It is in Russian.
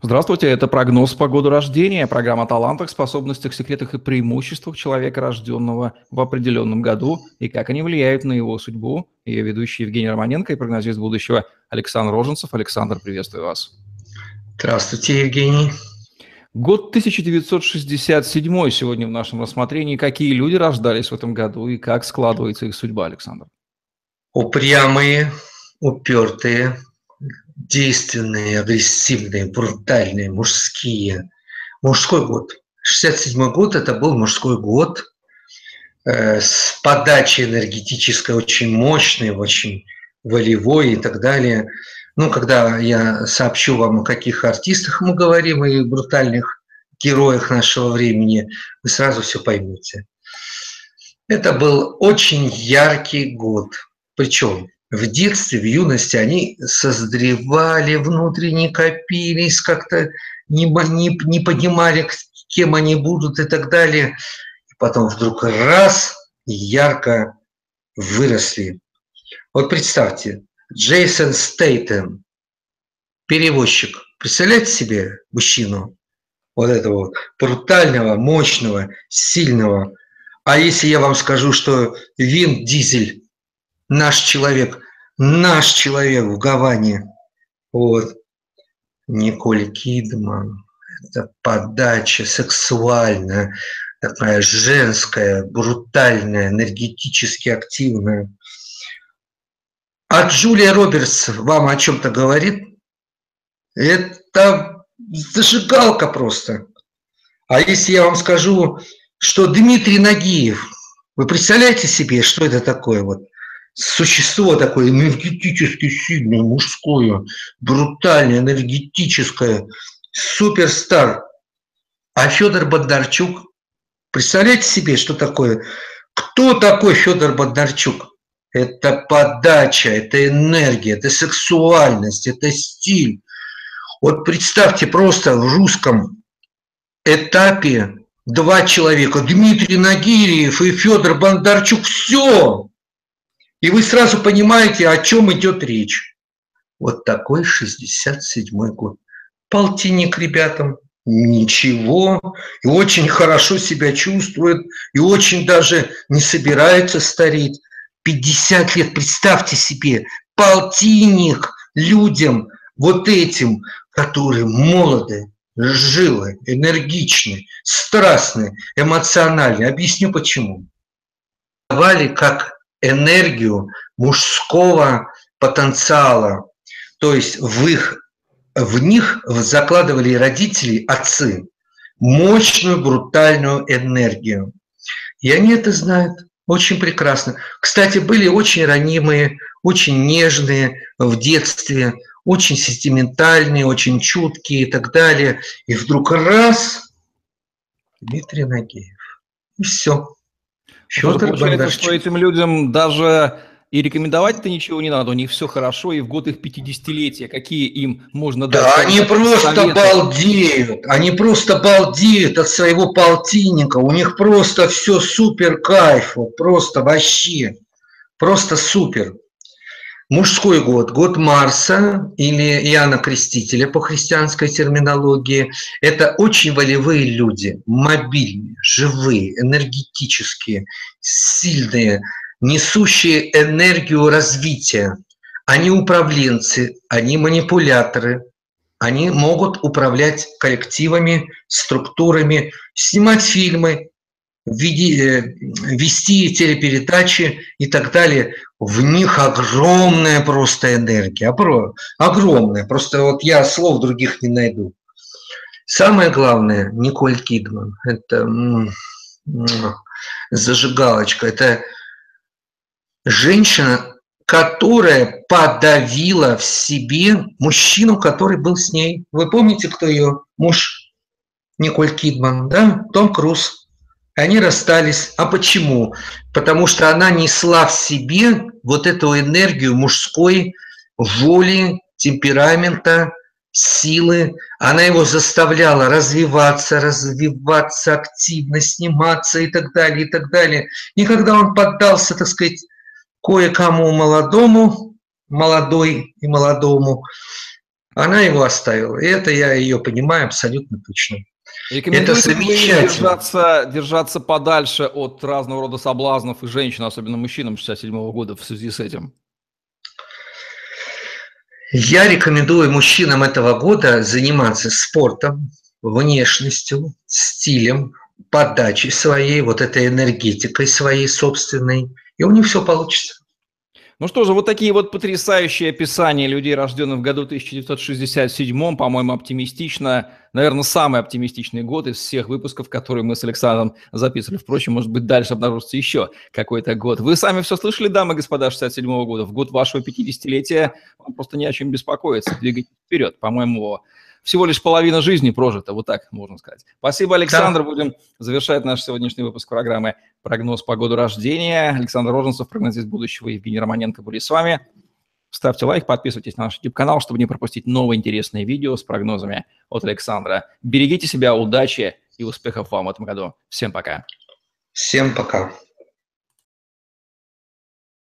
Здравствуйте, это прогноз по году рождения, программа о талантах, способностях, секретах и преимуществах человека, рожденного в определенном году, и как они влияют на его судьбу. Ее ведущий Евгений Романенко и прогнозист будущего Александр Роженцев. Александр, приветствую вас. Здравствуйте, Евгений. Год 1967 сегодня в нашем рассмотрении. Какие люди рождались в этом году и как складывается их судьба, Александр? Упрямые, упертые, действенные, агрессивные, брутальные, мужские. Мужской год. 67 год – это был мужской год э, с подачей энергетической очень мощной, очень волевой и так далее. Ну, когда я сообщу вам, о каких артистах мы говорим и брутальных героях нашего времени, вы сразу все поймете. Это был очень яркий год. Причем в детстве, в юности они созревали, внутренне копились, как-то не, не, не понимали, кем они будут и так далее. И потом вдруг раз ярко выросли. Вот представьте, Джейсон Стейтем, перевозчик. Представляете себе мужчину? Вот этого вот брутального, мощного, сильного. А если я вам скажу, что Вин Дизель наш человек, наш человек в Гаване. Вот. Николь Кидман. Это подача сексуальная, такая женская, брутальная, энергетически активная. А Джулия Робертс вам о чем-то говорит? Это зажигалка просто. А если я вам скажу, что Дмитрий Нагиев, вы представляете себе, что это такое вот? Существо такое энергетически сильное, мужское, брутальное, энергетическое, суперстар. А Федор Бондарчук, представляете себе, что такое? Кто такой Федор Бондарчук? Это подача, это энергия, это сексуальность, это стиль. Вот представьте просто в русском этапе два человека, Дмитрий Нагириев и Федор Бондарчук, все, и вы сразу понимаете, о чем идет речь. Вот такой 67-й год. Полтинник ребятам, ничего, и очень хорошо себя чувствует, и очень даже не собирается стареть. 50 лет, представьте себе, полтинник людям, вот этим, которые молоды, живы, энергичны, страстны, эмоциональны. Объясню почему. Давали как энергию мужского потенциала. То есть в, их, в них закладывали родители, отцы, мощную, брутальную энергию. И они это знают очень прекрасно. Кстати, были очень ранимые, очень нежные в детстве, очень сентиментальные, очень чуткие и так далее. И вдруг раз – Дмитрий Нагиев. И все. Федор Получается, Бондарчук. что этим людям даже и рекомендовать-то ничего не надо, у них все хорошо, и в год их 50-летия, какие им можно дать? Да, они просто советы? балдеют, они просто балдеют от своего полтинника, у них просто все супер кайф, просто вообще, просто супер. Мужской год, год Марса или Иоанна Крестителя по христианской терминологии, это очень волевые люди, мобильные, живые, энергетические, сильные, несущие энергию развития. Они управленцы, они манипуляторы, они могут управлять коллективами, структурами, снимать фильмы, вести телепередачи и так далее в них огромная просто энергия, огромная, просто вот я слов других не найду. Самое главное, Николь Кидман, это зажигалочка, это женщина, которая подавила в себе мужчину, который был с ней. Вы помните, кто ее муж? Николь Кидман, да? Том Круз. Они расстались. А почему? Потому что она несла в себе вот эту энергию мужской воли, темперамента, силы. Она его заставляла развиваться, развиваться активно, сниматься и так далее, и так далее. И когда он поддался, так сказать, кое-кому молодому, молодой и молодому, она его оставила. И это я ее понимаю абсолютно точно. Это замечательно. Держаться, держаться подальше от разного рода соблазнов и женщин, особенно мужчинам 67 -го года в связи с этим? Я рекомендую мужчинам этого года заниматься спортом, внешностью, стилем, подачей своей, вот этой энергетикой своей собственной, и у них все получится. Ну что же, вот такие вот потрясающие описания людей, рожденных в году 1967, по-моему, оптимистично. Наверное, самый оптимистичный год из всех выпусков, которые мы с Александром записывали. Впрочем, может быть, дальше обнаружится еще какой-то год. Вы сами все слышали, дамы и господа, 67 -го года. В год вашего 50-летия вам просто не о чем беспокоиться. Двигайтесь вперед. По-моему, всего лишь половина жизни прожита, вот так можно сказать. Спасибо, Александр. Да. Будем завершать наш сегодняшний выпуск программы «Прогноз по году рождения». Александр Роженцев, прогнозист будущего, Евгений Романенко были с вами. Ставьте лайк, подписывайтесь на наш YouTube-канал, чтобы не пропустить новые интересные видео с прогнозами от Александра. Берегите себя, удачи и успехов вам в этом году. Всем пока. Всем пока.